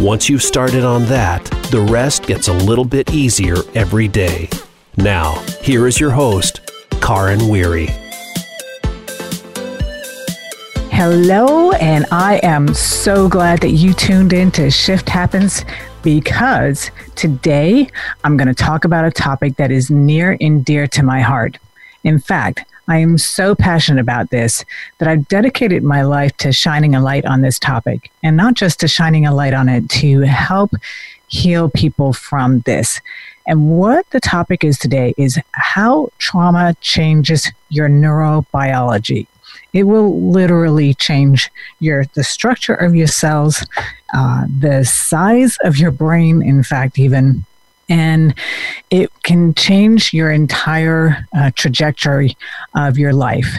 Once you've started on that, the rest gets a little bit easier every day. Now, here is your host, Karin Weiri. Hello, and I am so glad that you tuned in to Shift Happens because today I'm going to talk about a topic that is near and dear to my heart. In fact, I am so passionate about this that I've dedicated my life to shining a light on this topic, and not just to shining a light on it, to help heal people from this. And what the topic is today is how trauma changes your neurobiology. It will literally change your the structure of your cells, uh, the size of your brain, in fact, even, and it can change your entire uh, trajectory of your life.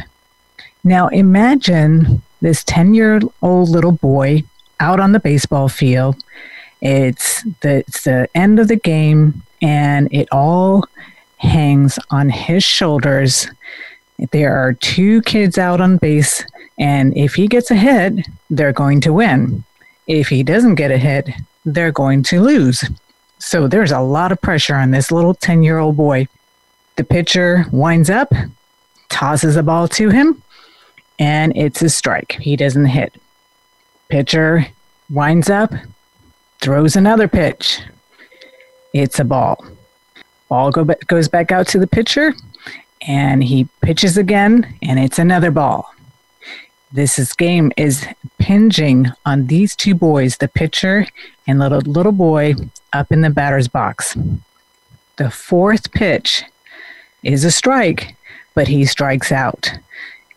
Now, imagine this 10 year old little boy out on the baseball field. It's the, it's the end of the game, and it all hangs on his shoulders there are two kids out on base, and if he gets a hit, they're going to win. If he doesn't get a hit, they're going to lose. So there's a lot of pressure on this little 10 year old boy. The pitcher winds up, tosses a ball to him, and it's a strike. He doesn't hit. Pitcher winds up, throws another pitch. It's a ball. Ball go, goes back out to the pitcher and he pitches again, and it's another ball. This is, game is pinging on these two boys, the pitcher and little little boy up in the batter's box. The fourth pitch is a strike, but he strikes out.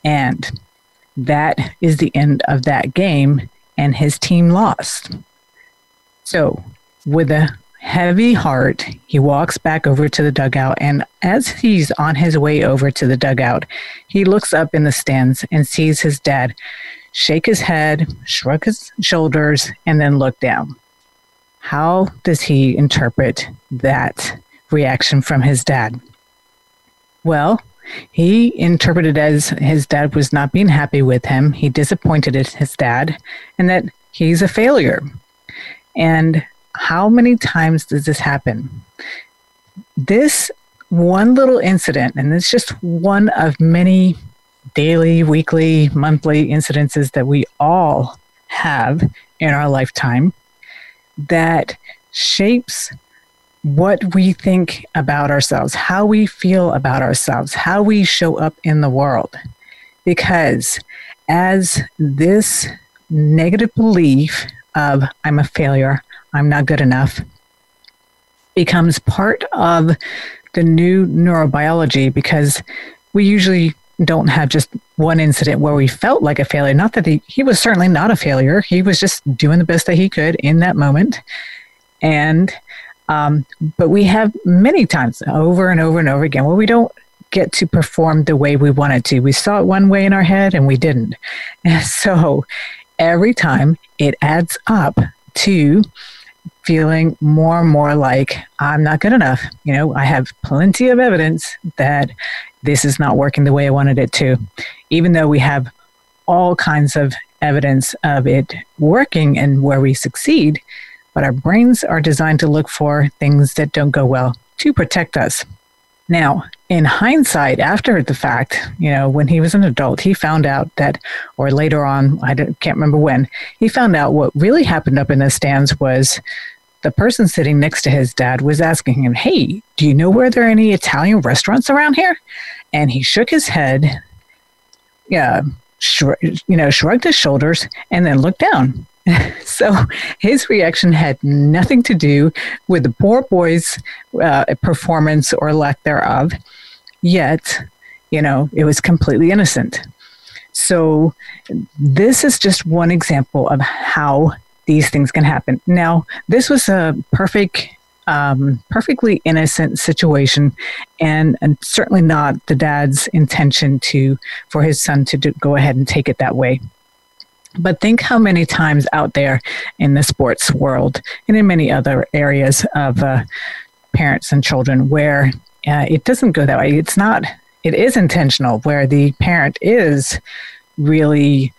And that is the end of that game, and his team lost. So, with a heavy heart, he walks back over to the dugout. And as he's on his way over to the dugout, he looks up in the stands and sees his dad shake his head, shrug his shoulders, and then look down. How does he interpret that reaction from his dad? Well, he interpreted as his dad was not being happy with him. He disappointed his dad and that he's a failure. And how many times does this happen? This one little incident, and it's just one of many daily, weekly, monthly incidences that we all have in our lifetime that shapes what we think about ourselves, how we feel about ourselves, how we show up in the world. Because as this negative belief of I'm a failure, I'm not good enough becomes part of the new neurobiology because we usually don't have just one incident where we felt like a failure. Not that he, he was certainly not a failure. He was just doing the best that he could in that moment. And, um, but we have many times over and over and over again where we don't get to perform the way we wanted to. We saw it one way in our head and we didn't. And so every time it adds up to feeling more and more like I'm not good enough. You know, I have plenty of evidence that this is not working the way I wanted it to, even though we have all kinds of evidence of it working and where we succeed. But our brains are designed to look for things that don't go well to protect us. Now, in hindsight, after the fact, you know, when he was an adult, he found out that, or later on, I can't remember when, he found out what really happened up in the stands was the person sitting next to his dad was asking him, Hey, do you know where there are any Italian restaurants around here? And he shook his head, yeah, you know, shrugged his shoulders, and then looked down. so his reaction had nothing to do with the poor boy's uh, performance or lack thereof. Yet, you know, it was completely innocent. So this is just one example of how these things can happen. Now, this was a perfect um, perfectly innocent situation, and, and certainly not the dad's intention to for his son to do, go ahead and take it that way. But think how many times out there in the sports world and in many other areas of uh, parents and children where uh, it doesn't go that way. It's not. It is intentional where the parent is really,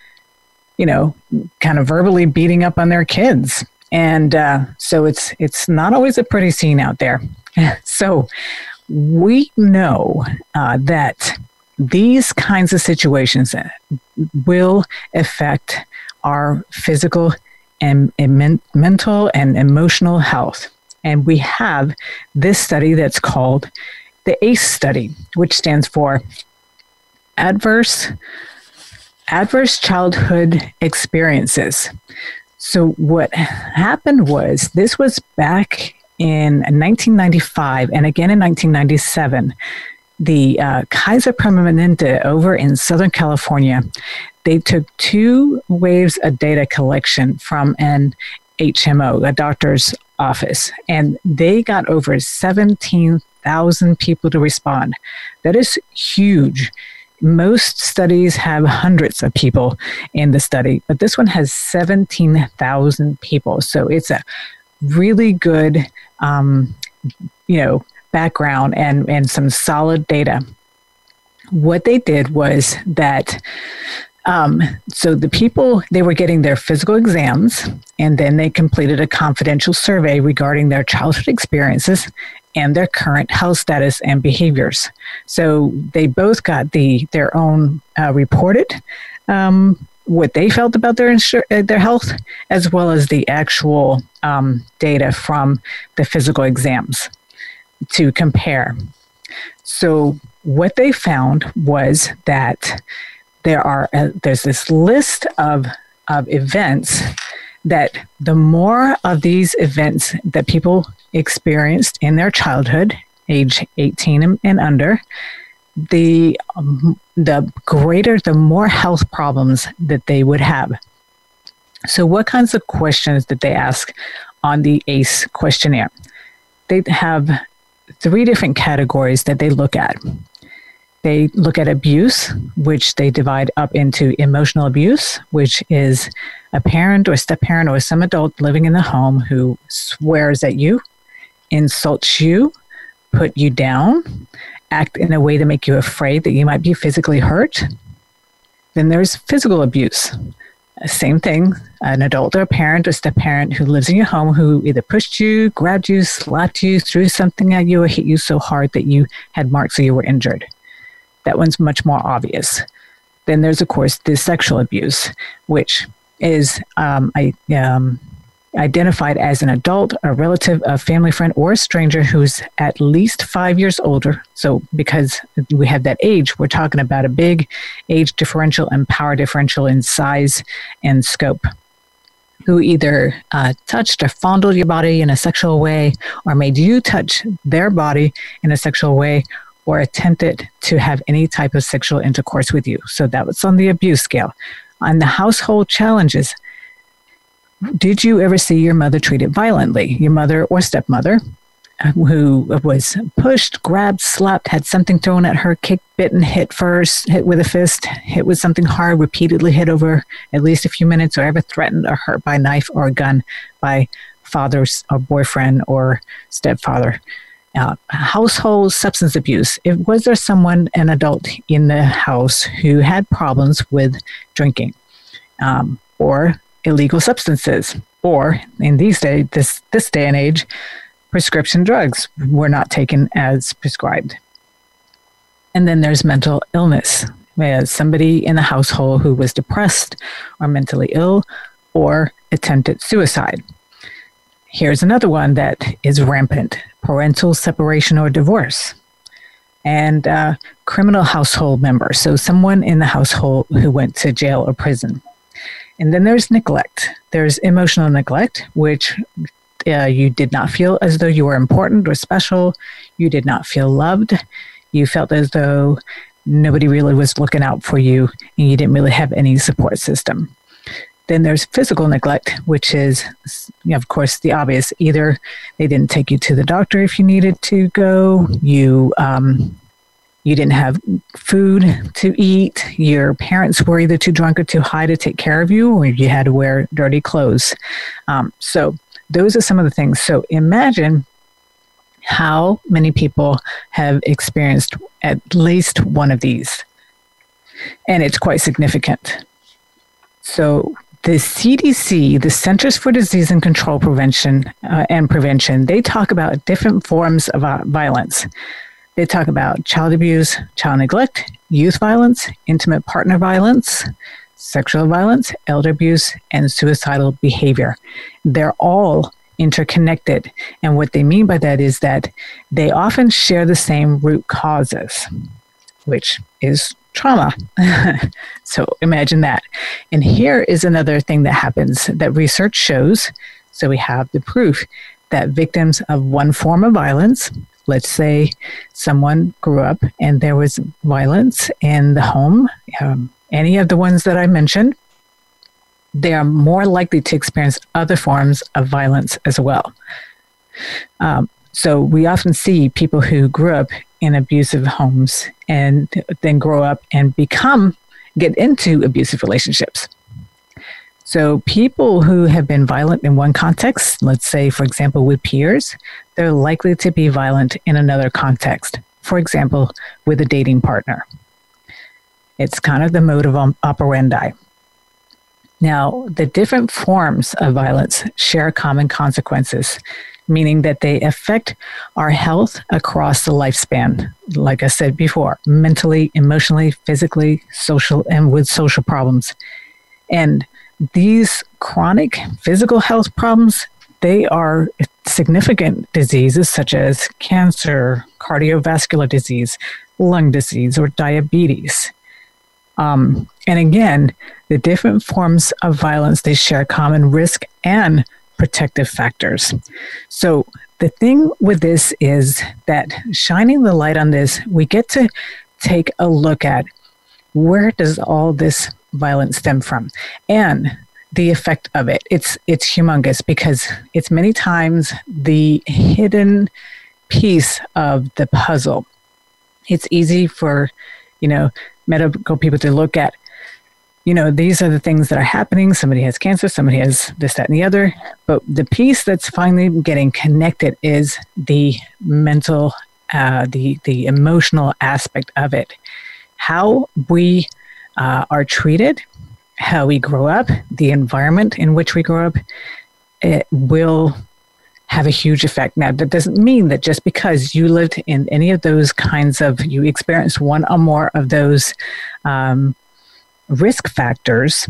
you know, kind of verbally beating up on their kids and uh, so it's it's not always a pretty scene out there. so we know uh, that these kinds of situations will affect our physical and, and men- mental and emotional health. And we have this study that's called the ACE study, which stands for Adverse Adverse Childhood Experiences. So, what happened was this was back in 1995 and again in 1997. The uh, Kaiser Permanente over in Southern California, they took two waves of data collection from an HMO, a doctor's office, and they got over 17,000 people to respond. That is huge most studies have hundreds of people in the study, but this one has 17,000 people. So it's a really good, um, you know, background and, and some solid data. What they did was that um, so the people they were getting their physical exams and then they completed a confidential survey regarding their childhood experiences and their current health status and behaviors. So they both got the their own uh, reported um, what they felt about their insur- uh, their health, as well as the actual um, data from the physical exams to compare. So what they found was that there are uh, there's this list of of events that the more of these events that people experienced in their childhood, age 18 and under, the um, the greater, the more health problems that they would have. So, what kinds of questions did they ask on the ACE questionnaire? They have three different categories that they look at. They look at abuse, which they divide up into emotional abuse, which is a parent or step parent or some adult living in the home who swears at you, insults you, put you down, act in a way to make you afraid that you might be physically hurt. Then there's physical abuse. Same thing, an adult or a parent or step parent who lives in your home who either pushed you, grabbed you, slapped you, threw something at you, or hit you so hard that you had marks or you were injured. That one's much more obvious. Then there's, of course, the sexual abuse, which is um, I, um, identified as an adult, a relative, a family friend, or a stranger who's at least five years older. So, because we have that age, we're talking about a big age differential and power differential in size and scope. Who either uh, touched or fondled your body in a sexual way, or made you touch their body in a sexual way, or attempted to have any type of sexual intercourse with you. So that was on the abuse scale. On the household challenges, did you ever see your mother treated violently, your mother or stepmother, uh, who was pushed, grabbed, slapped, had something thrown at her, kicked, bitten, hit first, hit with a fist, hit with something hard, repeatedly hit over at least a few minutes, or ever threatened or hurt by knife or gun by father's or boyfriend or stepfather? Uh, household substance abuse. If, was there someone, an adult in the house, who had problems with drinking um, or illegal substances? Or in these days, this this day and age, prescription drugs were not taken as prescribed. And then there's mental illness. We somebody in the household who was depressed or mentally ill or attempted suicide. Here's another one that is rampant parental separation or divorce, and uh, criminal household member. So, someone in the household who went to jail or prison. And then there's neglect. There's emotional neglect, which uh, you did not feel as though you were important or special. You did not feel loved. You felt as though nobody really was looking out for you and you didn't really have any support system. Then there's physical neglect, which is, you know, of course, the obvious. Either they didn't take you to the doctor if you needed to go, you um, you didn't have food to eat, your parents were either too drunk or too high to take care of you, or you had to wear dirty clothes. Um, so those are some of the things. So imagine how many people have experienced at least one of these. And it's quite significant. So the CDC, the Centers for Disease and Control Prevention uh, and Prevention, they talk about different forms of uh, violence. They talk about child abuse, child neglect, youth violence, intimate partner violence, sexual violence, elder abuse, and suicidal behavior. They're all interconnected. And what they mean by that is that they often share the same root causes, which is trauma. so imagine that. And here is another thing that happens that research shows. So we have the proof that victims of one form of violence, let's say someone grew up and there was violence in the home, um, any of the ones that I mentioned, they are more likely to experience other forms of violence as well. Um, so we often see people who grew up in abusive homes and then grow up and become, get into abusive relationships. So people who have been violent in one context, let's say, for example, with peers, they're likely to be violent in another context. For example, with a dating partner. It's kind of the mode of operandi. Now, the different forms of violence share common consequences, meaning that they affect our health across the lifespan. Like I said before, mentally, emotionally, physically, social, and with social problems. And these chronic physical health problems, they are significant diseases such as cancer, cardiovascular disease, lung disease, or diabetes. Um, and again, the different forms of violence, they share common risk and protective factors. So the thing with this is that shining the light on this, we get to take a look at where does all this violence stem from and the effect of it. It's it's humongous because it's many times the hidden piece of the puzzle. It's easy for, you know, medical people to look at you know, these are the things that are happening. Somebody has cancer, somebody has this, that, and the other. But the piece that's finally getting connected is the mental, uh, the the emotional aspect of it. How we uh, are treated, how we grow up, the environment in which we grow up, it will have a huge effect. Now, that doesn't mean that just because you lived in any of those kinds of, you experienced one or more of those um, risk factors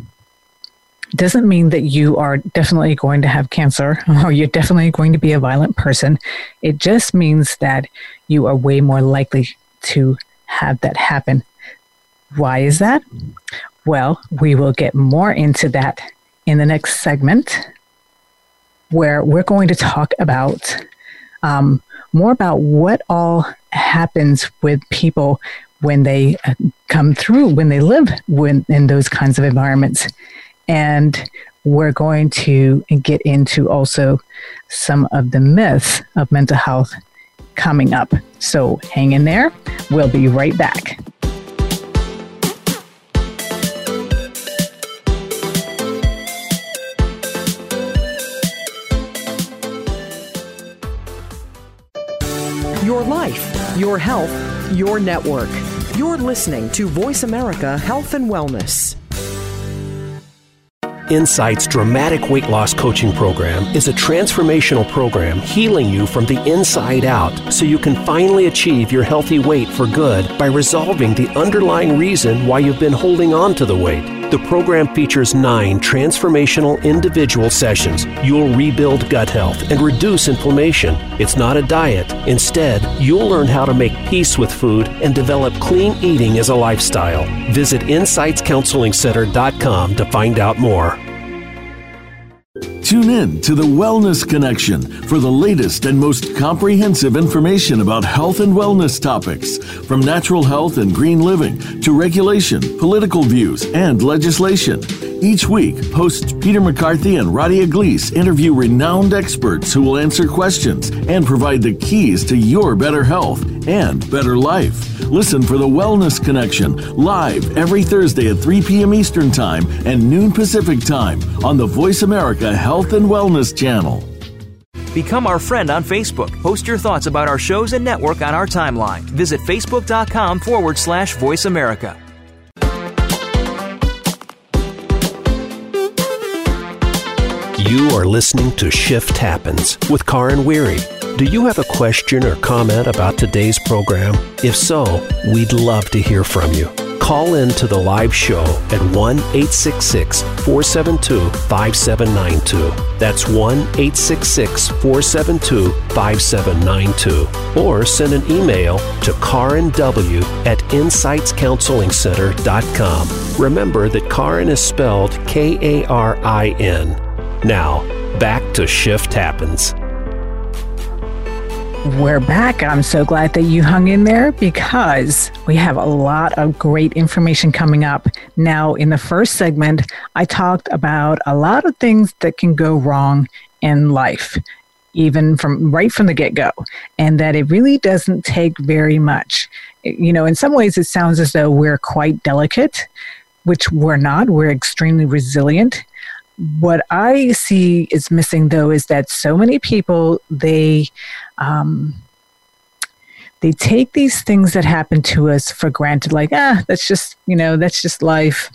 doesn't mean that you are definitely going to have cancer or you're definitely going to be a violent person. It just means that you are way more likely to have that happen. Why is that? Well, we will get more into that in the next segment where we're going to talk about um, more about what all happens with people when they uh, come through, when they live when, in those kinds of environments. And we're going to get into also some of the myths of mental health coming up. So hang in there. We'll be right back. Your life, your health, your network. You're listening to Voice America Health and Wellness. Insight's dramatic weight loss coaching program is a transformational program healing you from the inside out so you can finally achieve your healthy weight for good by resolving the underlying reason why you've been holding on to the weight. The program features nine transformational individual sessions. You'll rebuild gut health and reduce inflammation. It's not a diet. Instead, you'll learn how to make peace with food and develop clean eating as a lifestyle. Visit InsightsCounselingCenter.com to find out more. In to the Wellness Connection for the latest and most comprehensive information about health and wellness topics, from natural health and green living to regulation, political views, and legislation. Each week, hosts Peter McCarthy and Radia Gleese interview renowned experts who will answer questions and provide the keys to your better health and better life. Listen for the Wellness Connection live every Thursday at 3 p.m. Eastern Time and noon Pacific Time on the Voice America Health and Wellness channel. Become our friend on Facebook. Post your thoughts about our shows and network on our timeline. Visit facebook.com forward slash voice America. You are listening to Shift Happens with Karin Weiri. Do you have a question or comment about today's program? If so, we'd love to hear from you. Call in to the live show at 1 866 472 5792. That's 1 866 472 5792. Or send an email to karinw at insightscounselingcenter.com. Remember that Karin is spelled K A R I N. Now, back to Shift Happens. We're back. I'm so glad that you hung in there because we have a lot of great information coming up. Now, in the first segment, I talked about a lot of things that can go wrong in life, even from right from the get go, and that it really doesn't take very much. You know, in some ways, it sounds as though we're quite delicate, which we're not. We're extremely resilient what I see is missing though is that so many people they um, they take these things that happen to us for granted, like ah, that's just you know that's just life.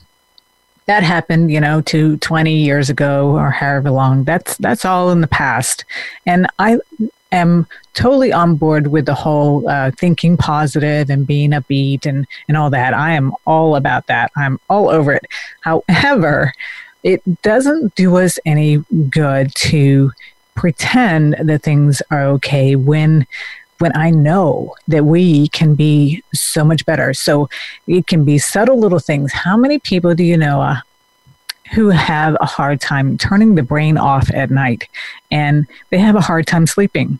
That happened, you know, to 20 years ago or however long. That's that's all in the past, and I am totally on board with the whole uh, thinking positive and being upbeat and and all that. I am all about that. I'm all over it. However, it doesn't do us any good to pretend that things are okay when when I know that we can be so much better. So it can be subtle little things. How many people do you know uh, who have a hard time turning the brain off at night and they have a hard time sleeping?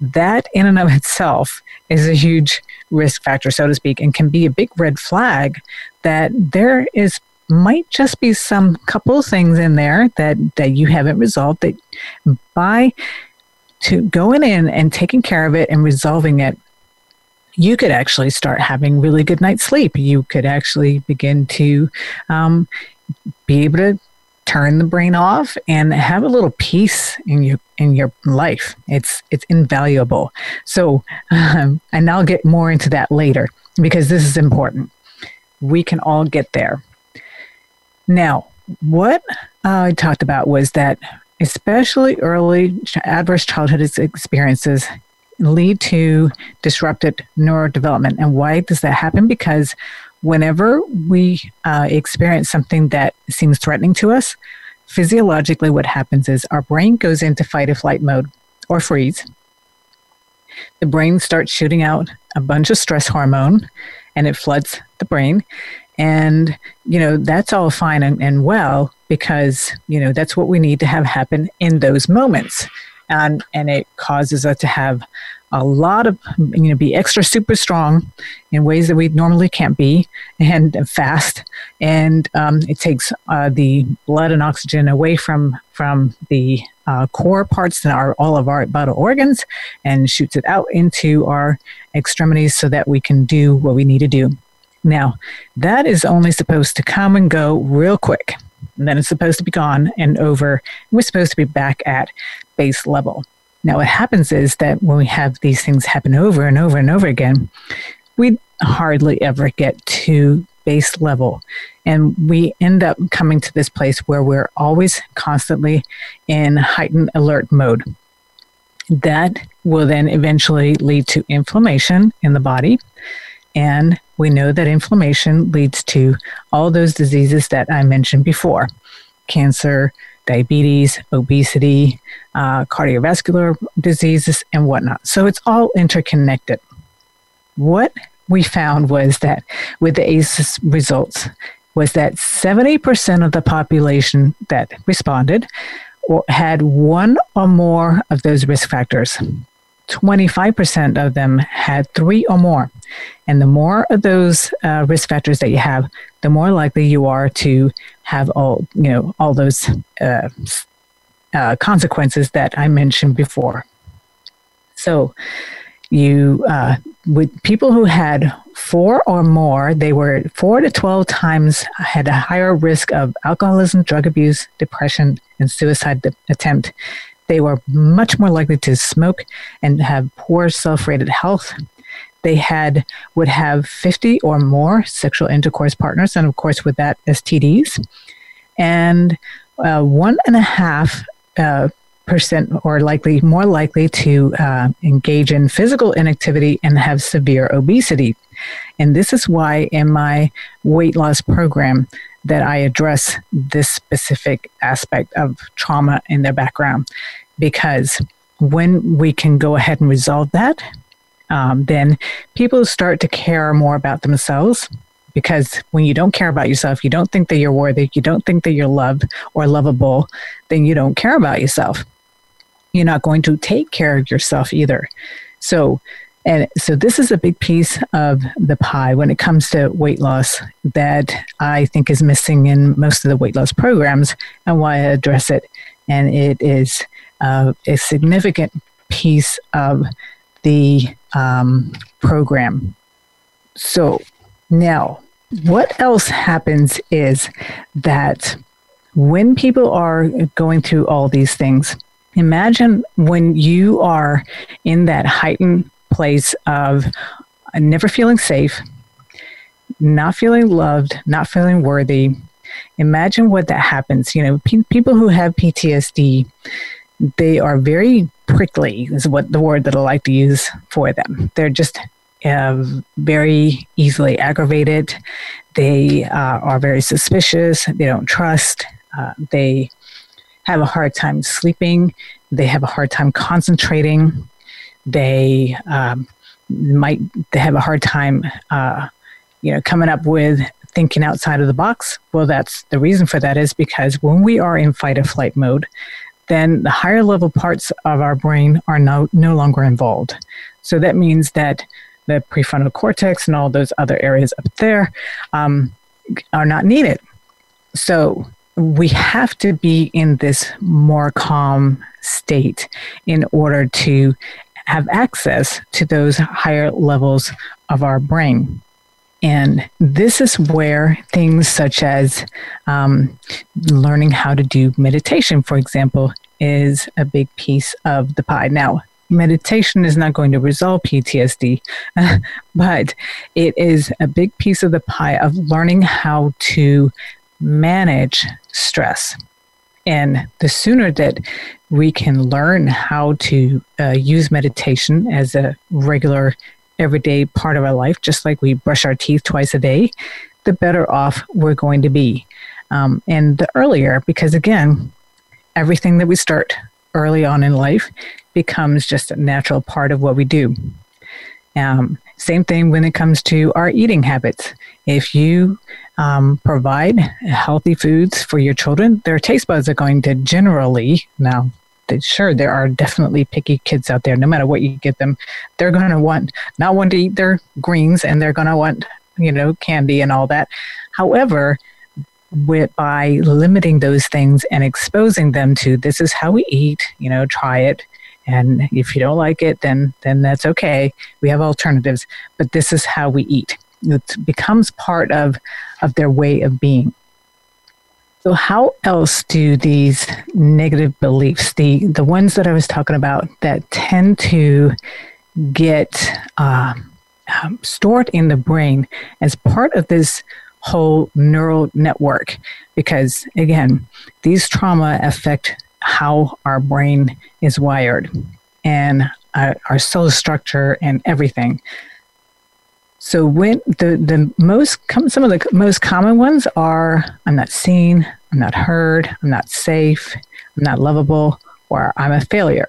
That, in and of itself, is a huge risk factor, so to speak, and can be a big red flag that there is might just be some couple of things in there that that you haven't resolved that by to going in and taking care of it and resolving it you could actually start having really good night's sleep. You could actually begin to um, be able to turn the brain off and have a little peace in your in your life. It's it's invaluable. So um, and i'll get more into that later because this is important. We can all get there now, what I talked about was that especially early adverse childhood experiences lead to disrupted neurodevelopment. And why does that happen? Because whenever we uh, experience something that seems threatening to us, physiologically, what happens is our brain goes into fight or flight mode or freeze. The brain starts shooting out a bunch of stress hormone and it floods the brain. And, you know, that's all fine and, and well because, you know, that's what we need to have happen in those moments. And, and it causes us to have a lot of, you know, be extra super strong in ways that we normally can't be and fast. And um, it takes uh, the blood and oxygen away from, from the uh, core parts and our, all of our vital organs and shoots it out into our extremities so that we can do what we need to do. Now, that is only supposed to come and go real quick. And then it's supposed to be gone and over. We're supposed to be back at base level. Now, what happens is that when we have these things happen over and over and over again, we hardly ever get to base level. And we end up coming to this place where we're always constantly in heightened alert mode. That will then eventually lead to inflammation in the body. And we know that inflammation leads to all those diseases that I mentioned before cancer, diabetes, obesity, uh, cardiovascular diseases, and whatnot. So it's all interconnected. What we found was that with the ACEs results, was that 70% of the population that responded had one or more of those risk factors. 25% of them had three or more. And the more of those uh, risk factors that you have, the more likely you are to have all you know all those uh, uh, consequences that I mentioned before. So, you uh, with people who had four or more, they were four to 12 times had a higher risk of alcoholism, drug abuse, depression, and suicide attempt. They were much more likely to smoke and have poor self-rated health. They had would have 50 or more sexual intercourse partners, and of course, with that, STDs. And uh, one and a half uh, percent or likely more likely to uh, engage in physical inactivity and have severe obesity and this is why in my weight loss program that i address this specific aspect of trauma in their background because when we can go ahead and resolve that um, then people start to care more about themselves because when you don't care about yourself, you don't think that you're worthy, you don't think that you're loved or lovable, then you don't care about yourself. You're not going to take care of yourself either. So, and so this is a big piece of the pie when it comes to weight loss that I think is missing in most of the weight loss programs and why I address it. And it is uh, a significant piece of the um, program. So now what else happens is that when people are going through all these things, imagine when you are in that heightened place of never feeling safe, not feeling loved, not feeling worthy. Imagine what that happens. You know, pe- people who have PTSD, they are very prickly, is what the word that I like to use for them. They're just uh, very easily aggravated. They uh, are very suspicious. They don't trust. Uh, they have a hard time sleeping. They have a hard time concentrating. They um, might have a hard time, uh, you know, coming up with thinking outside of the box. Well, that's the reason for that is because when we are in fight or flight mode, then the higher level parts of our brain are no, no longer involved. So that means that the prefrontal cortex and all those other areas up there um, are not needed. So we have to be in this more calm state in order to have access to those higher levels of our brain. And this is where things such as um, learning how to do meditation, for example, is a big piece of the pie. Now, meditation is not going to resolve PTSD, but it is a big piece of the pie of learning how to manage stress. And the sooner that we can learn how to uh, use meditation as a regular, everyday part of our life, just like we brush our teeth twice a day, the better off we're going to be. Um, and the earlier, because again, everything that we start early on in life becomes just a natural part of what we do. Um, same thing when it comes to our eating habits. If you um, provide healthy foods for your children, their taste buds are going to generally, now, sure, there are definitely picky kids out there. No matter what you get them, they're going to want, not want to eat their greens and they're going to want, you know, candy and all that. However, with by limiting those things and exposing them to this is how we eat, you know, try it. And if you don't like it, then then that's okay. We have alternatives, but this is how we eat. It becomes part of of their way of being. So how else do these negative beliefs, the the ones that I was talking about, that tend to get uh, um, stored in the brain as part of this whole neural network because again these trauma affect how our brain is wired and our, our cell structure and everything so when the, the most some of the most common ones are i'm not seen i'm not heard i'm not safe i'm not lovable or i'm a failure.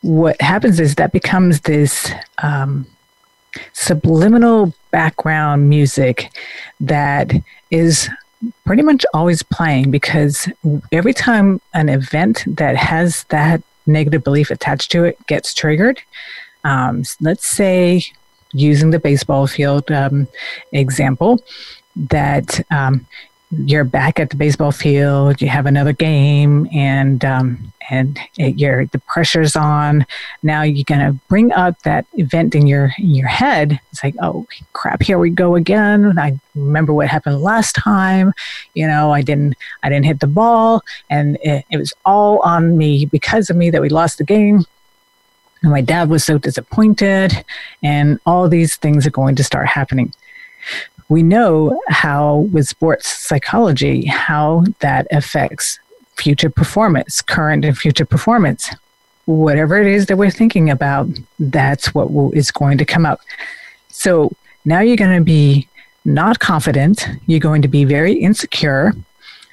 What happens is that becomes this um, subliminal background music that is pretty much always playing because every time an event that has that negative belief attached to it gets triggered, um, let's say using the baseball field um, example, that um, you're back at the baseball field, you have another game, and um, and it, you're the pressure's on. Now you're gonna bring up that event in your in your head. It's like, oh crap, here we go again. I remember what happened last time. You know, I didn't I didn't hit the ball, and it, it was all on me because of me that we lost the game. And my dad was so disappointed, and all these things are going to start happening. We know how with sports psychology how that affects future performance current and future performance. Whatever it is that we're thinking about that's what will, is going to come up. So now you're going to be not confident you're going to be very insecure.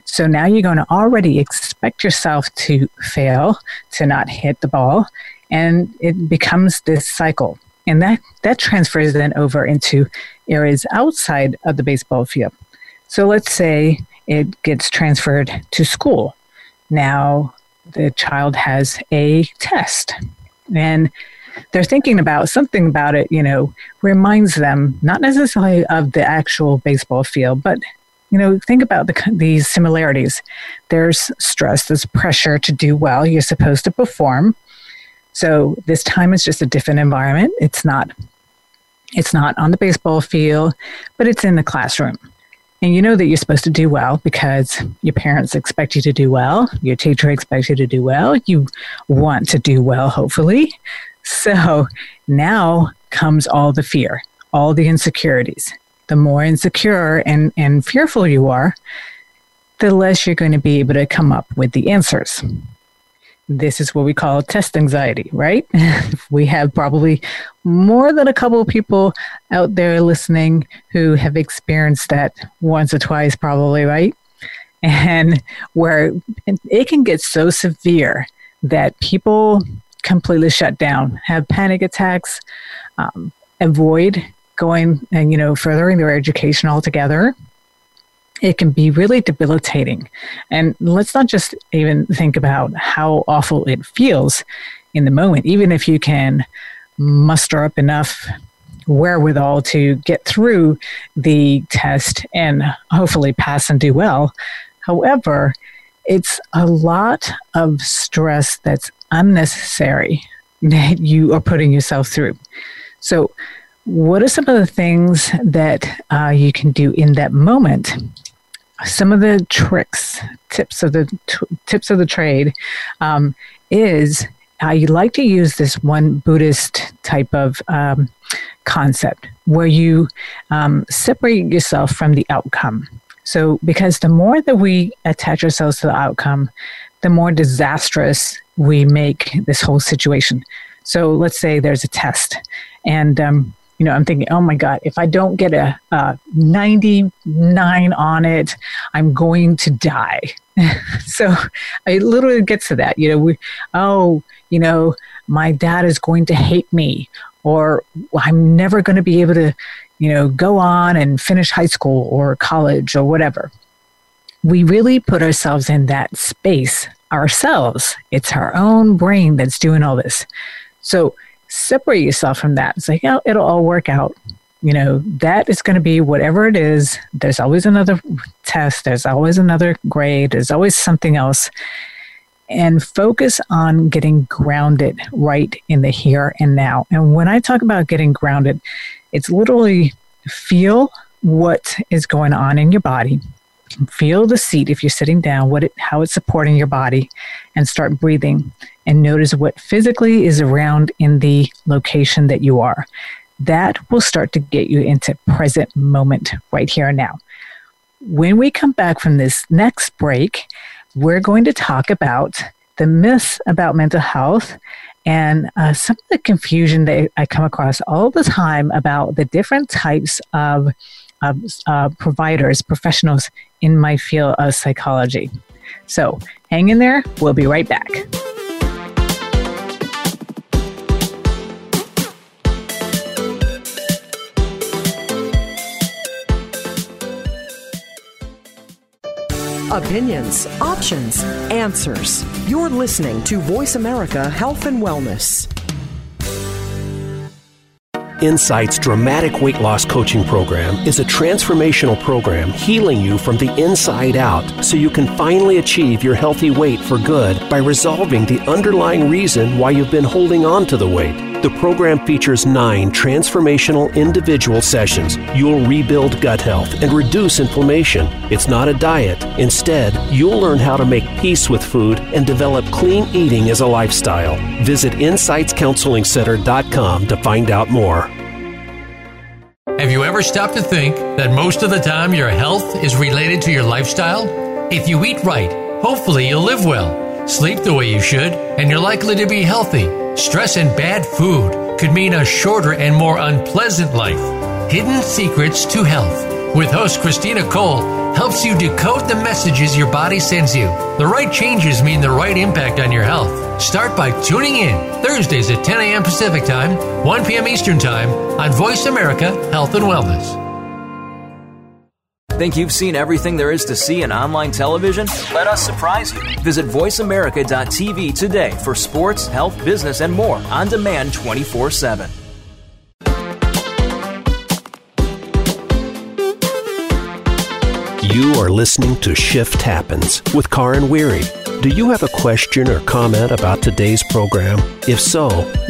So now you're going to already expect yourself to fail to not hit the ball and it becomes this cycle and that, that transfers then over into areas outside of the baseball field. So let's say it gets transferred to school. Now the child has a test and they're thinking about something about it, you know, reminds them not necessarily of the actual baseball field, but you know, think about the, these similarities. There's stress, there's pressure to do well. You're supposed to perform. So this time is just a different environment. It's not it's not on the baseball field, but it's in the classroom. And you know that you're supposed to do well because your parents expect you to do well, your teacher expects you to do well, you want to do well, hopefully. So now comes all the fear, all the insecurities. The more insecure and, and fearful you are, the less you're going to be able to come up with the answers this is what we call test anxiety, right? we have probably more than a couple of people out there listening who have experienced that once or twice, probably, right? And where it can get so severe that people completely shut down, have panic attacks, um, avoid going and, you know, furthering their education altogether it can be really debilitating. And let's not just even think about how awful it feels in the moment, even if you can muster up enough wherewithal to get through the test and hopefully pass and do well. However, it's a lot of stress that's unnecessary that you are putting yourself through. So, what are some of the things that uh, you can do in that moment some of the tricks, tips of the t- tips of the trade, um, is uh, you like to use this one Buddhist type of um, concept where you um, separate yourself from the outcome. So, because the more that we attach ourselves to the outcome, the more disastrous we make this whole situation. So, let's say there's a test, and um, you know, I'm thinking, oh my God, if I don't get a, a 99 on it, I'm going to die. so it literally gets to that. You know, we, oh, you know, my dad is going to hate me, or I'm never going to be able to, you know, go on and finish high school or college or whatever. We really put ourselves in that space ourselves. It's our own brain that's doing all this. So separate yourself from that. It's like, oh, it'll all work out. You know, that is going to be whatever it is. There's always another test, there's always another grade, there's always something else. And focus on getting grounded right in the here and now. And when I talk about getting grounded, it's literally feel what is going on in your body feel the seat if you're sitting down what it, how it's supporting your body and start breathing and notice what physically is around in the location that you are that will start to get you into present moment right here and now when we come back from this next break we're going to talk about the myths about mental health and uh, some of the confusion that I come across all the time about the different types of uh, providers, professionals in my field of psychology. So hang in there. We'll be right back. Opinions, options, answers. You're listening to Voice America Health and Wellness. Insight's dramatic weight loss coaching program is a transformational program healing you from the inside out so you can finally achieve your healthy weight for good by resolving the underlying reason why you've been holding on to the weight. The program features nine transformational individual sessions. You'll rebuild gut health and reduce inflammation. It's not a diet. Instead, you'll learn how to make peace with food and develop clean eating as a lifestyle. Visit InsightsCounselingCenter.com to find out more. Have you ever stopped to think that most of the time your health is related to your lifestyle? If you eat right, hopefully you'll live well, sleep the way you should, and you're likely to be healthy. Stress and bad food could mean a shorter and more unpleasant life. Hidden Secrets to Health with host Christina Cole helps you decode the messages your body sends you. The right changes mean the right impact on your health. Start by tuning in Thursdays at 10 a.m. Pacific Time, 1 p.m. Eastern Time on Voice America Health and Wellness. Think you've seen everything there is to see in online television? Let us surprise you. Visit VoiceAmerica.tv today for sports, health, business, and more on demand 24 7. You are listening to Shift Happens with Karin Weiri. Do you have a question or comment about today's program? If so,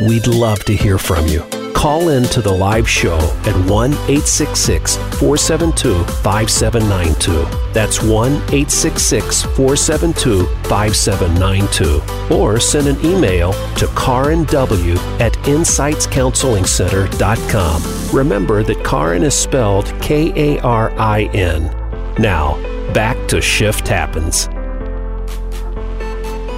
we'd love to hear from you Call in to the live show at 1 866 472 5792. That's 1 866 472 5792. Or send an email to karinw at insightscounselingcenter.com. Remember that Karin is spelled K A R I N. Now, back to Shift Happens.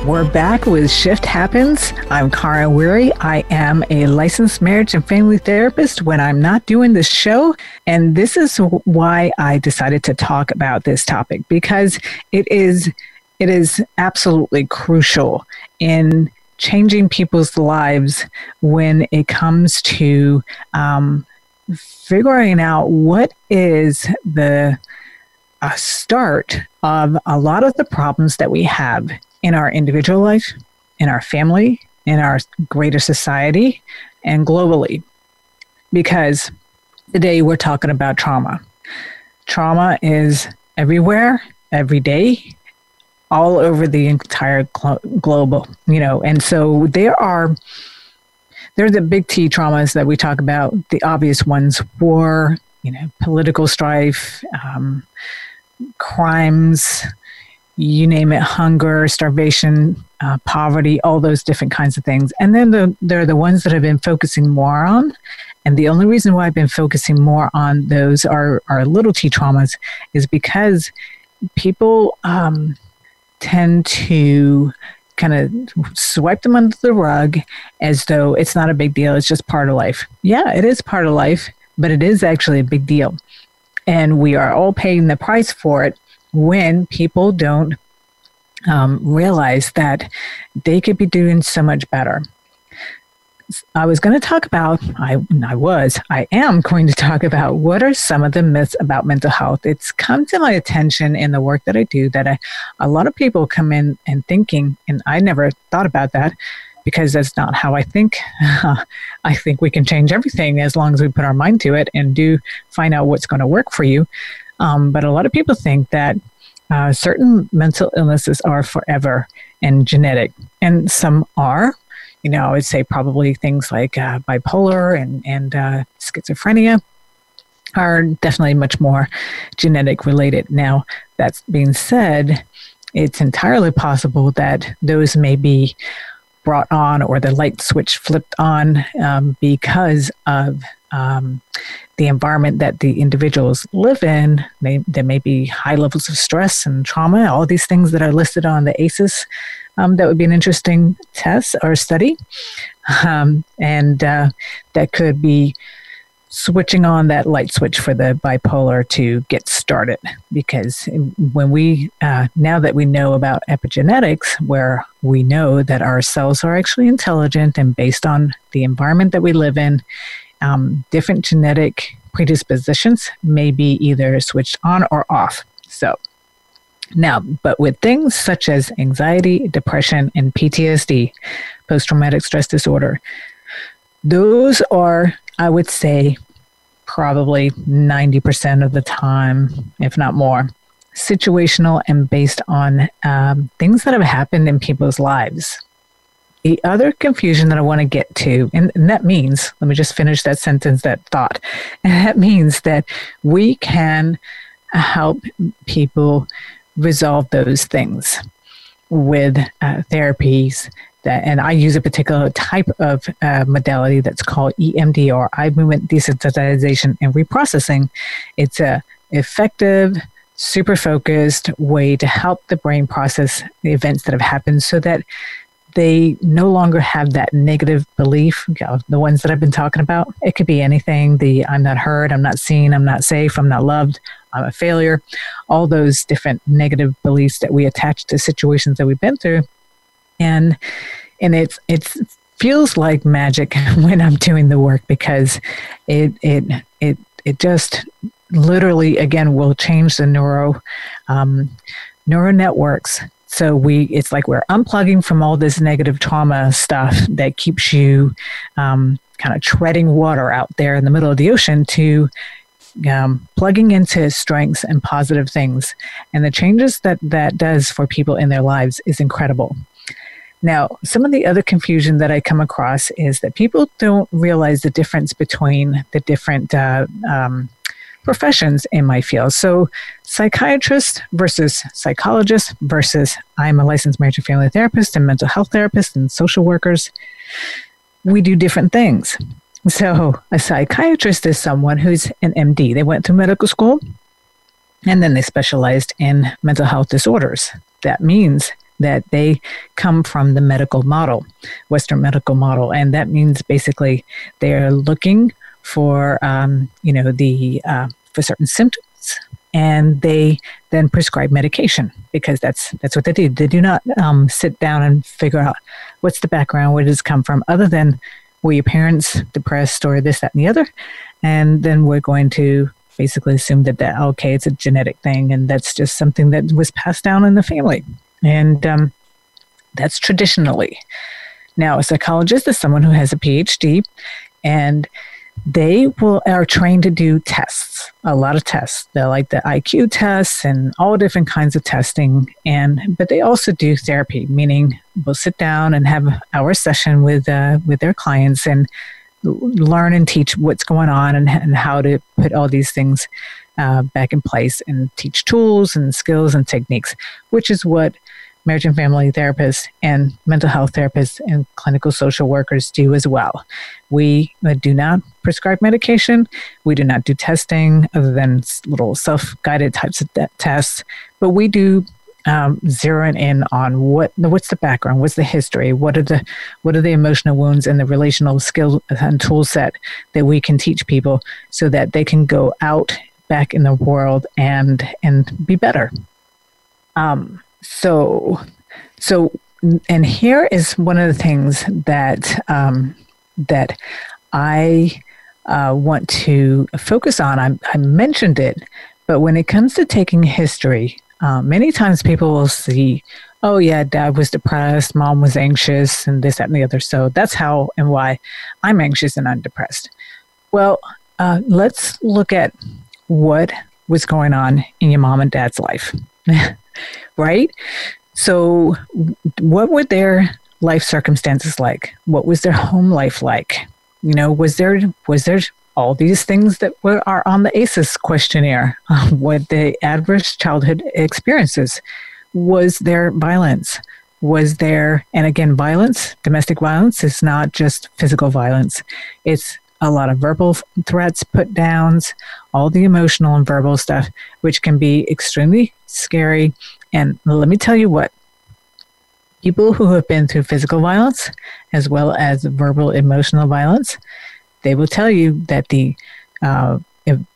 We're back with Shift Happens. I'm Karin Weiri. I am a licensed marriage and family therapist when I'm not doing this show. And this is why I decided to talk about this topic because it is it is absolutely crucial in changing people's lives when it comes to um, figuring out what is the uh, start of a lot of the problems that we have in our individual life, in our family, in our greater society, and globally. Because today we're talking about trauma. Trauma is everywhere, every day, all over the entire glo- globe, you know, and so there are there are the big T traumas that we talk about, the obvious ones war, you know, political strife, um, crimes, you name it hunger starvation uh, poverty all those different kinds of things. And then the, they're the ones that i've been focusing more on. And the only reason why i've been focusing more on those are, are little t traumas is because people um, tend to kind of swipe them under the rug as though it's not a big deal it's just part of life. Yeah it is part of life but it is actually a big deal. And we are all paying the price for it when people don't um, realize that they could be doing so much better. I was going to talk about, I, I was, I am going to talk about what are some of the myths about mental health. It's come to my attention in the work that I do that I, a lot of people come in and thinking, and I never thought about that because that's not how I think. I think we can change everything as long as we put our mind to it and do find out what's going to work for you. Um, but a lot of people think that uh, certain mental illnesses are forever and genetic, and some are. You know, I would say probably things like uh, bipolar and and uh, schizophrenia are definitely much more genetic related. Now, that being said, it's entirely possible that those may be brought on or the light switch flipped on um, because of um, the environment that the individuals live in. They, there may be high levels of stress and trauma, all these things that are listed on the ACEs. Um, that would be an interesting test or study. Um, and uh, that could be switching on that light switch for the bipolar to get started because when we uh, now that we know about epigenetics where we know that our cells are actually intelligent and based on the environment that we live in um, different genetic predispositions may be either switched on or off so now but with things such as anxiety depression and ptsd post-traumatic stress disorder those are I would say probably 90% of the time, if not more, situational and based on um, things that have happened in people's lives. The other confusion that I want to get to, and, and that means, let me just finish that sentence, that thought. And that means that we can help people resolve those things with uh, therapies that, and I use a particular type of uh, modality that's called EMDR, eye movement desensitization and reprocessing. It's a effective, super focused way to help the brain process the events that have happened so that they no longer have that negative belief, you know, the ones that I've been talking about. It could be anything the I'm not heard, I'm not seen, I'm not safe, I'm not loved, I'm a failure, all those different negative beliefs that we attach to situations that we've been through. And and it's it's feels like magic when I'm doing the work because it it it it just literally again will change the neuro um, neural networks so we, it's like we're unplugging from all this negative trauma stuff that keeps you um, kind of treading water out there in the middle of the ocean to um, plugging into strengths and positive things. And the changes that that does for people in their lives is incredible. Now, some of the other confusion that I come across is that people don't realize the difference between the different uh, um, professions in my field. So, psychiatrist versus psychologist versus I'm a licensed marriage and family therapist and mental health therapist and social workers. We do different things. So, a psychiatrist is someone who's an MD. They went through medical school and then they specialized in mental health disorders. That means that they come from the medical model, Western medical model. And that means basically they're looking for um, you know the uh, for certain symptoms, and they then prescribe medication because that's that's what they do. They do not um, sit down and figure out what's the background, where does it come from, other than were your parents depressed or this, that, and the other, and then we're going to basically assume that that okay, it's a genetic thing, and that's just something that was passed down in the family, and um, that's traditionally. Now, a psychologist is someone who has a PhD, and they will are trained to do tests a lot of tests. They like the iq tests and all different kinds of testing. And but they also do therapy meaning we'll sit down and have our session with uh, with their clients and learn and teach what's going on and, and how to put all these things uh, back in place and teach tools and skills and techniques which is what marriage and family therapists and mental health therapists and clinical social workers do as well. We uh, do not prescribe medication. We do not do testing other than little self guided types of tests, but we do um, zeroing in on what what's the background, what's the history, what are the what are the emotional wounds and the relational skill and tool set that we can teach people so that they can go out back in the world and and be better. Um, so, so, and here is one of the things that um, that I uh, want to focus on. I, I, mentioned it, but when it comes to taking history, uh, many times people will see, oh yeah, dad was depressed, mom was anxious, and this, that, and the other. So that's how and why I'm anxious and I'm depressed. Well, uh, let's look at what was going on in your mom and dad's life. right? So, what were their life circumstances like? What was their home life like? You know, was there was there all these things that were are on the ACEs questionnaire? What the adverse childhood experiences? Was there violence? Was there, and again, violence, domestic violence is not just physical violence. It's a lot of verbal threats, put downs, all the emotional and verbal stuff, which can be extremely scary. And let me tell you what people who have been through physical violence as well as verbal emotional violence, they will tell you that the uh,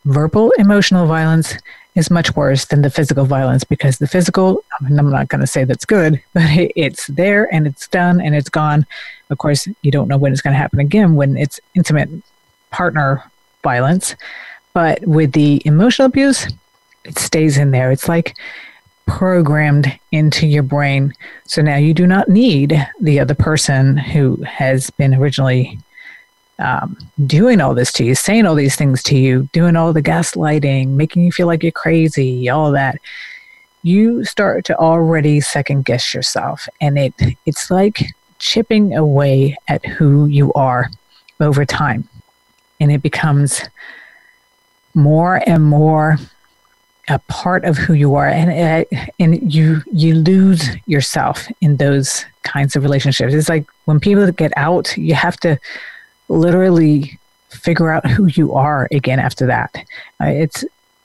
verbal emotional violence is much worse than the physical violence because the physical, I'm not going to say that's good, but it's there and it's done and it's gone. Of course, you don't know when it's going to happen again when it's intimate partner violence. But with the emotional abuse, it stays in there. It's like programmed into your brain. So now you do not need the other person who has been originally um, doing all this to you, saying all these things to you, doing all the gaslighting, making you feel like you're crazy, all that, you start to already second guess yourself. And it it's like chipping away at who you are over time. And it becomes more and more a part of who you are. And uh, and you you lose yourself in those kinds of relationships. It's like when people get out you have to literally figure out who you are again after that. Uh, it's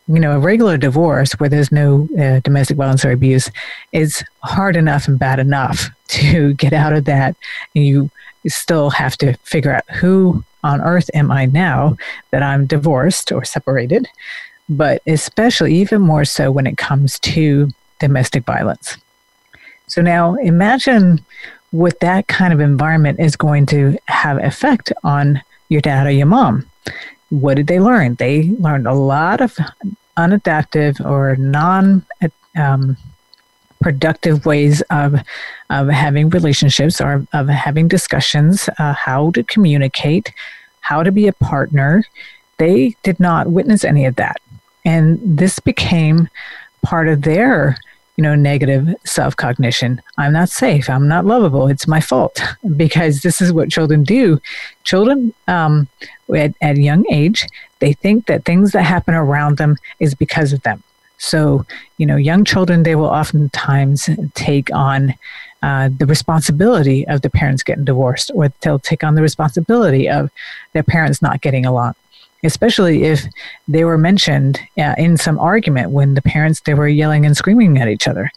you know a regular divorce where there's no uh, domestic violence or abuse is hard enough and bad enough to get out of that. And you still have to figure out who on earth am i now that i'm divorced or separated but especially even more so when it comes to domestic violence. So now imagine what that kind of environment is going to have effect on your dad or your mom. What did they learn? They learned a lot of unadaptive or non um, productive ways of of having relationships or of having discussions, uh, how to communicate, how to be a partner. They did not witness any of that. And this became part of their you know negative self-cognition. I'm not safe. I'm not lovable. It's my fault because this is what children do. Children um, at, at a young age they think that things that happen around them is because of them so you know young children they will oftentimes take on uh, the responsibility of the parents getting divorced or they'll take on the responsibility of their parents not getting along. Especially if they were mentioned uh, in some argument when the parents they were yelling and screaming at each other.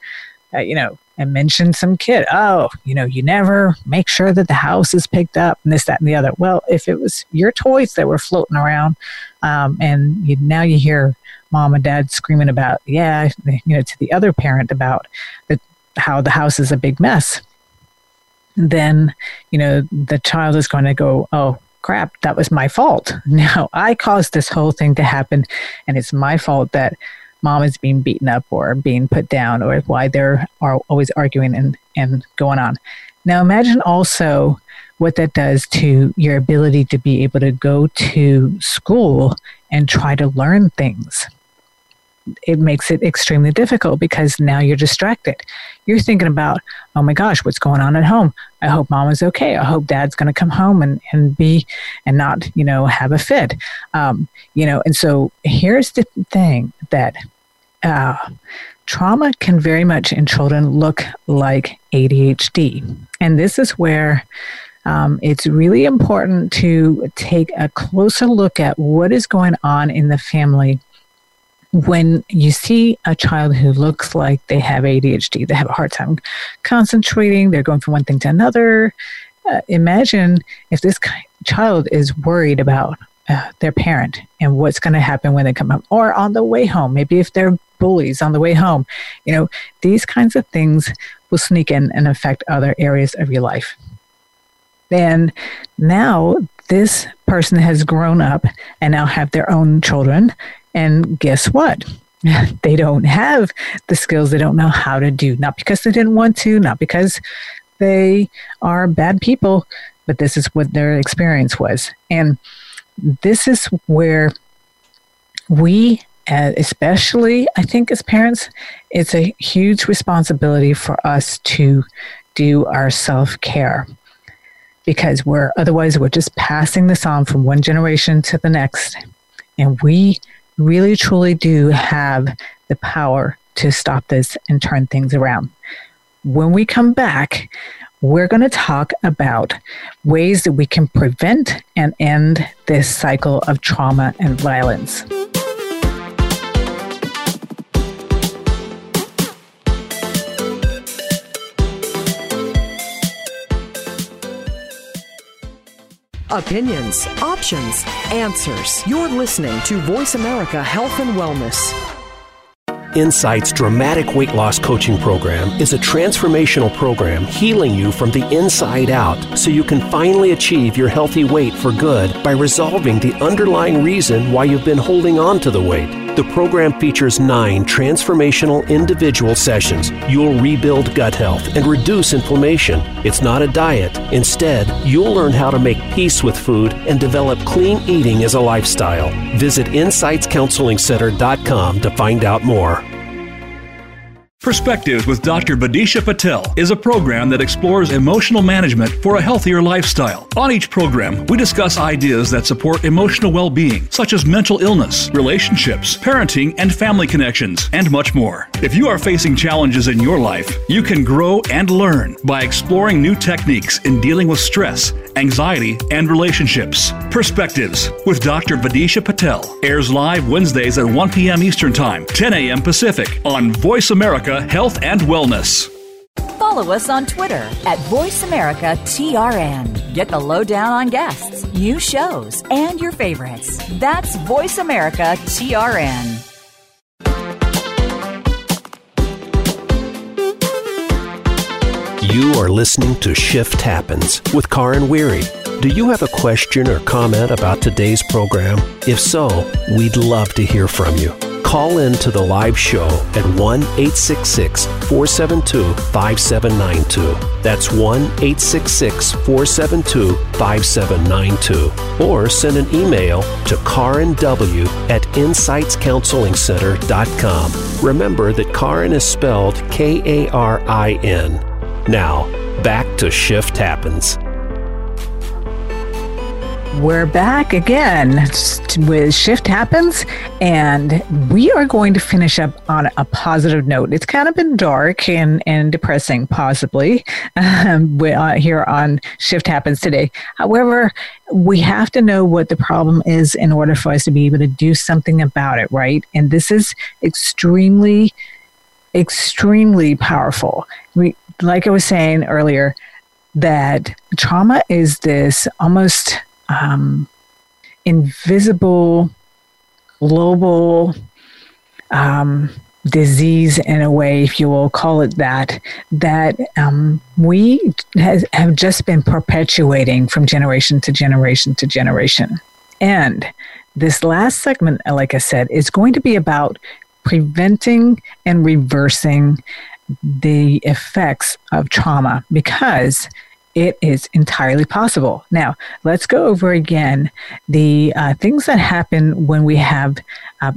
Uh, you know and mentioned some kid oh you know you never make sure that the house is picked up and this that and the other. Well if it was your toys that were floating around um, and you, now you hear mom and dad screaming about yeah you know to the other parent about the, how the house is a big mess then you know the child is going to go oh crap, that was my fault. Now I caused this whole thing to happen, and it's my fault that mom is being beaten up or being put down or why they're are always arguing and, and going on. Now imagine also what that does to your ability to be able to go to school and try to learn things it makes it extremely difficult because now you're distracted. You're thinking about, oh my gosh, what's going on at home? I hope mom is okay. I hope dad's going to come home and, and be and not, you know, have a fit. Um, you know, and so here's the thing that uh, trauma can very much in children look like ADHD. And this is where um, it's really important to take a closer look at what is going on in the family when you see a child who looks like they have ADHD, they have a hard time concentrating, they're going from one thing to another. Uh, imagine if this child is worried about uh, their parent and what's going to happen when they come home or on the way home. Maybe if they're bullies on the way home, you know, these kinds of things will sneak in and affect other areas of your life. And now this person has grown up and now have their own children and guess what? they don't have the skills. They don't know how to do. Not because they didn't want to, not because they are bad people, but this is what their experience was. And this is where we, uh, especially I think as parents, it's a huge responsibility for us to do our self care because we're otherwise we're just passing this on from one generation to the next. And we really truly do have the power to stop this and turn things around. When we come back, we're going to talk about ways that we can prevent and end this cycle of trauma and violence. Opinions, options, answers. You're listening to Voice America Health and Wellness. Insight's dramatic weight loss coaching program is a transformational program healing you from the inside out so you can finally achieve your healthy weight for good by resolving the underlying reason why you've been holding on to the weight. The program features nine transformational individual sessions. You'll rebuild gut health and reduce inflammation. It's not a diet. Instead, you'll learn how to make peace with food and develop clean eating as a lifestyle. Visit InsightsCounselingCenter.com to find out more. Perspectives with Dr. Badisha Patel is a program that explores emotional management for a healthier lifestyle. On each program, we discuss ideas that support emotional well being, such as mental illness, relationships, parenting, and family connections, and much more. If you are facing challenges in your life, you can grow and learn by exploring new techniques in dealing with stress, anxiety, and relationships. Perspectives with Dr. Badisha Patel airs live Wednesdays at 1 p.m. Eastern Time, 10 a.m. Pacific on Voice America Health and Wellness. Follow us on Twitter at VoiceAmericaTRN. Get the lowdown on guests, new shows, and your favorites. That's VoiceAmericaTRN. You are listening to Shift Happens with Karin Weiri. Do you have a question or comment about today's program? If so, we'd love to hear from you call in to the live show at 1 866 472 5792. That's 1 866 472 5792. Or send an email to Karin W at InsightsCounselingCenter.com. Remember that Karin is spelled K A R I N. Now, back to Shift Happens. We're back again with Shift Happens, and we are going to finish up on a positive note. It's kind of been dark and, and depressing, possibly, um, uh, here on Shift Happens today. However, we have to know what the problem is in order for us to be able to do something about it, right? And this is extremely, extremely powerful. We, like I was saying earlier, that trauma is this almost um, invisible global um, disease in a way, if you will call it that, that um, we has, have just been perpetuating from generation to generation to generation. And this last segment, like I said, is going to be about preventing and reversing the effects of trauma because it is entirely possible. Now, let's go over again the uh, things that happen when we have uh,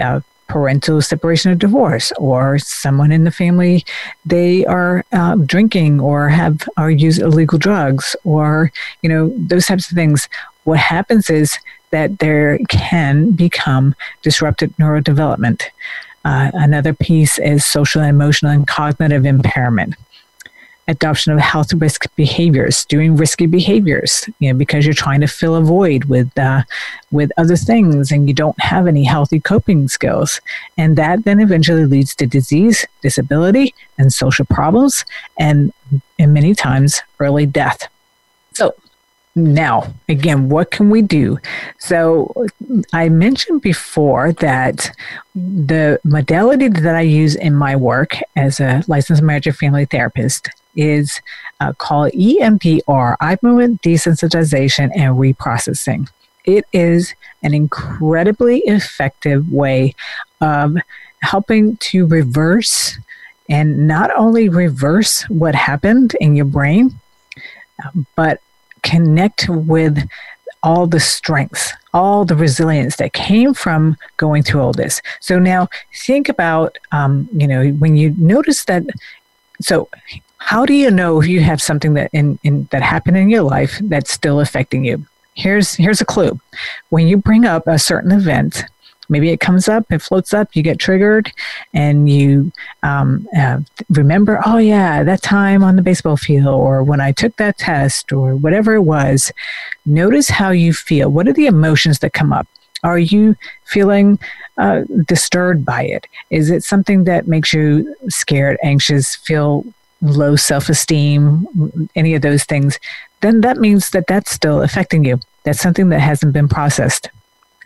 uh, parental separation or divorce, or someone in the family they are uh, drinking or have or use illegal drugs, or you know those types of things. What happens is that there can become disrupted neurodevelopment. Uh, another piece is social, emotional, and cognitive impairment adoption of health risk behaviors, doing risky behaviors, you know, because you're trying to fill a void with uh, with other things, and you don't have any healthy coping skills, and that then eventually leads to disease, disability, and social problems, and and many times early death. So. Now, again, what can we do? So, I mentioned before that the modality that I use in my work as a licensed marriage and family therapist is uh, called EMDR, eye movement desensitization and reprocessing. It is an incredibly effective way of helping to reverse and not only reverse what happened in your brain, but connect with all the strengths, all the resilience that came from going through all this. So now think about, um, you know, when you notice that. So how do you know if you have something that in, in that happened in your life that's still affecting you? Here's here's a clue. When you bring up a certain event, maybe it comes up, it floats up, you get triggered, and you um, uh, remember, oh yeah, that time on the baseball field, or when I took that test, or whatever it was. Notice how you feel. What are the emotions that come up? Are you feeling uh, disturbed by it? Is it something that makes you scared, anxious, feel low self esteem, any of those things, then that means that that's still affecting you. That's something that hasn't been processed.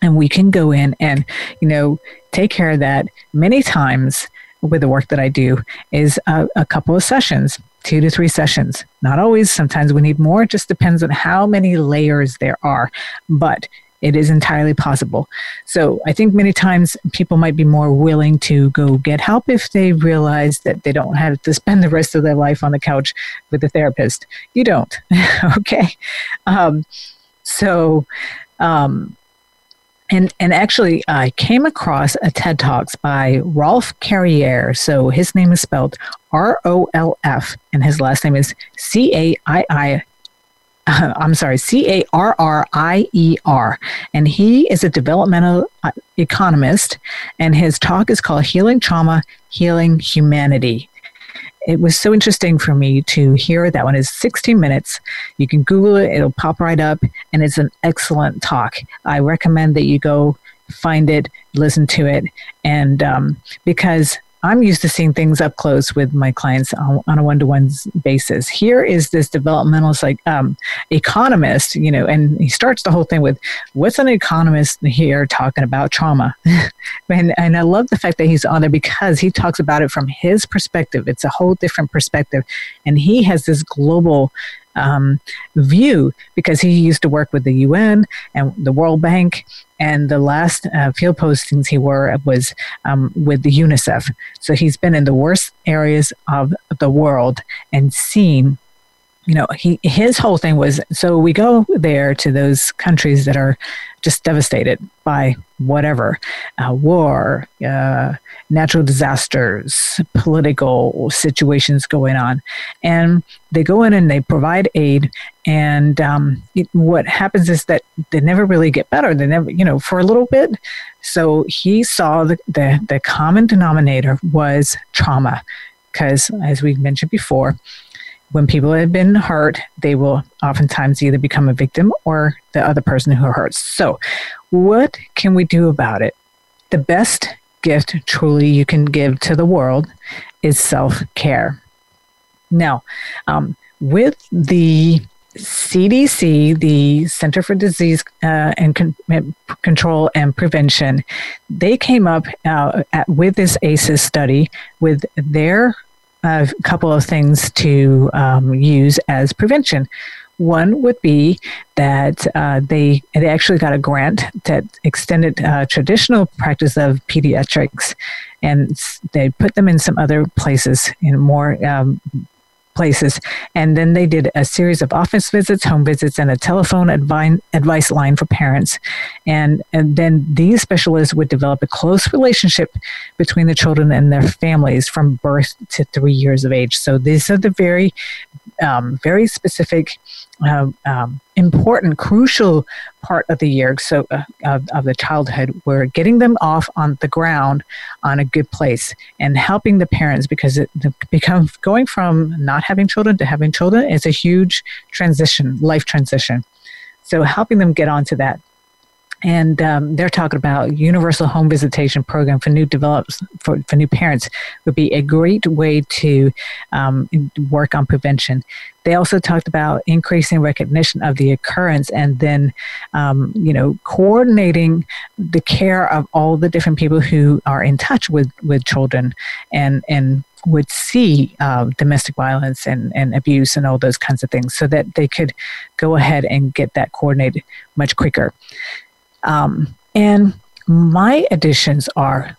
And we can go in and, you know, take care of that many times with the work that I do is a, a couple of sessions, two to three sessions. Not always, sometimes we need more. It just depends on how many layers there are. But It is entirely possible. So I think many times people might be more willing to go get help if they realize that they don't have to spend the rest of their life on the couch with a therapist. You don't. okay. Um, so, um, and and actually I came across a TED Talks by Rolf Carrier. So his name is spelled R O L F, and his last name is C A I I. I'm sorry, C A R R I E R. And he is a developmental uh, economist, and his talk is called Healing Trauma, Healing Humanity it was so interesting for me to hear that one is 16 minutes. You can Google it, it'll pop right up, and it's an excellent talk. I recommend that you go find it, listen to it, and um, because I'm used to seeing things up close with my clients on, a one-to-one basis. Here is this developmental like um, economist, you know, and he starts the whole thing with, "What's an economist here talking about trauma?" and and I love the fact that he's on there because he talks about it from his perspective. It's a whole different perspective, and he has this global um, view because he used to work with the UN and the World Bank. And the last uh, field postings he were was um, with the UNICEF. So he's been in the worst areas of the world and seen you know he his whole thing was so we go there to those countries that are just devastated by whatever uh, war uh, natural disasters political situations going on. And they go in and they provide aid. And um, it, what happens is that they never really get better. They never you know for a little bit. So he saw the, the, the common denominator was trauma. Because as we mentioned before when people have been hurt, they will oftentimes either become a victim or the other person who hurts. So, what can we do about it? The best gift truly you can give to the world is self care. Now, um, with the CDC, the Center for Disease uh, and Con- Control and Prevention, they came up uh, at, with this ACEs study with their a couple of things to um, use as prevention. One would be that uh, they they actually got a grant that extended uh, traditional practice of pediatrics, and they put them in some other places in more um, places. And then they did a series of office visits, home visits, and a telephone advi- advice line for parents. And, and then these specialists would develop a close relationship between the children and their families from birth to three years of age. So these are the very, um, very specific um, um, important, crucial part of the year so uh, of, of the childhood. We're getting them off on the ground on a good place and helping the parents because it becomes going from not having children to having children is a huge transition, life transition. So helping them get onto that and um, they're talking about universal home visitation program for new develops for, for new parents would be a great way to um, work on prevention. They also talked about increasing recognition of the occurrence and then um, you know coordinating the care of all the different people who are in touch with with children and and would see uh, domestic violence and, and abuse and all those kinds of things so that they could go ahead and get that coordinated much quicker um, and my additions are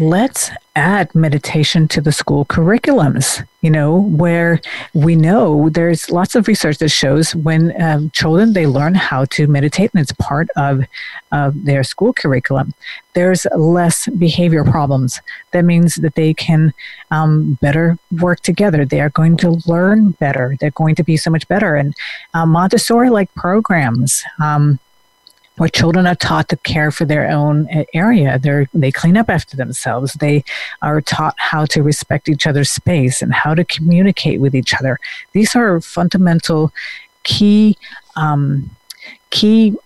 let's add meditation to the school curriculums, you know, where we know there's lots of research that shows when um, children, they learn how to meditate and it's part of, their school curriculum, there's less behavior problems. That means that they can um, better work together. They are going to learn better. They're going to be so much better. And uh, Montessori-like programs, um, where children are taught to care for their own area. They they clean up after themselves. They are taught how to respect each other's space and how to communicate with each other. These are fundamental, key, um, key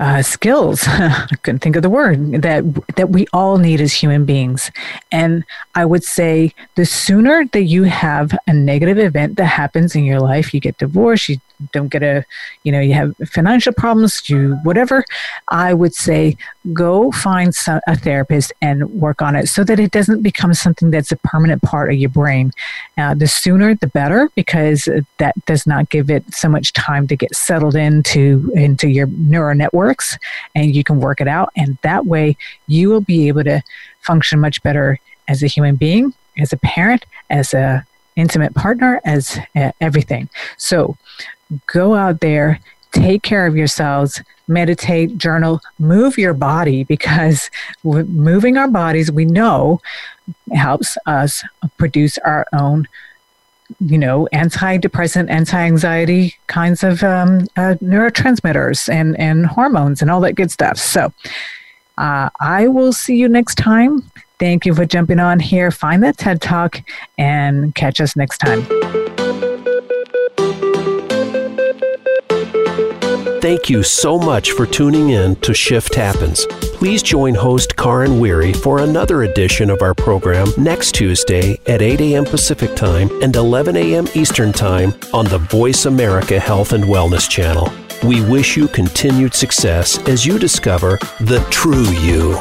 uh, skills. I couldn't think of the word that that we all need as human beings. And I would say the sooner that you have a negative event that happens in your life, you get divorced, you don't get a, you know, you have financial problems, you whatever. I would say go find a therapist and work on it so that it doesn't become something that's a permanent part of your brain. Uh, the sooner the better because that does not give it so much time to get settled into into your neural networks and you can work it out. And that way you will be able to function much better as a human being, as a parent, as a intimate partner, as uh, everything. So go out there, take care of yourselves, meditate, journal, move your body because moving our bodies, we know, helps us produce our own you know, antidepressant, anti-anxiety kinds of um, uh, neurotransmitters and and hormones and all that good stuff. So, uh, I will see you next time. Thank you for jumping on here. Find that TED Talk and catch us next time. Thank you so much for tuning in to Shift Happens. Please join host Karin Weiri for another edition of our program next Tuesday at 8 a.m. Pacific Time and 11 a.m. Eastern Time on the Voice America Health and Wellness channel. We wish you continued success as you discover the true you.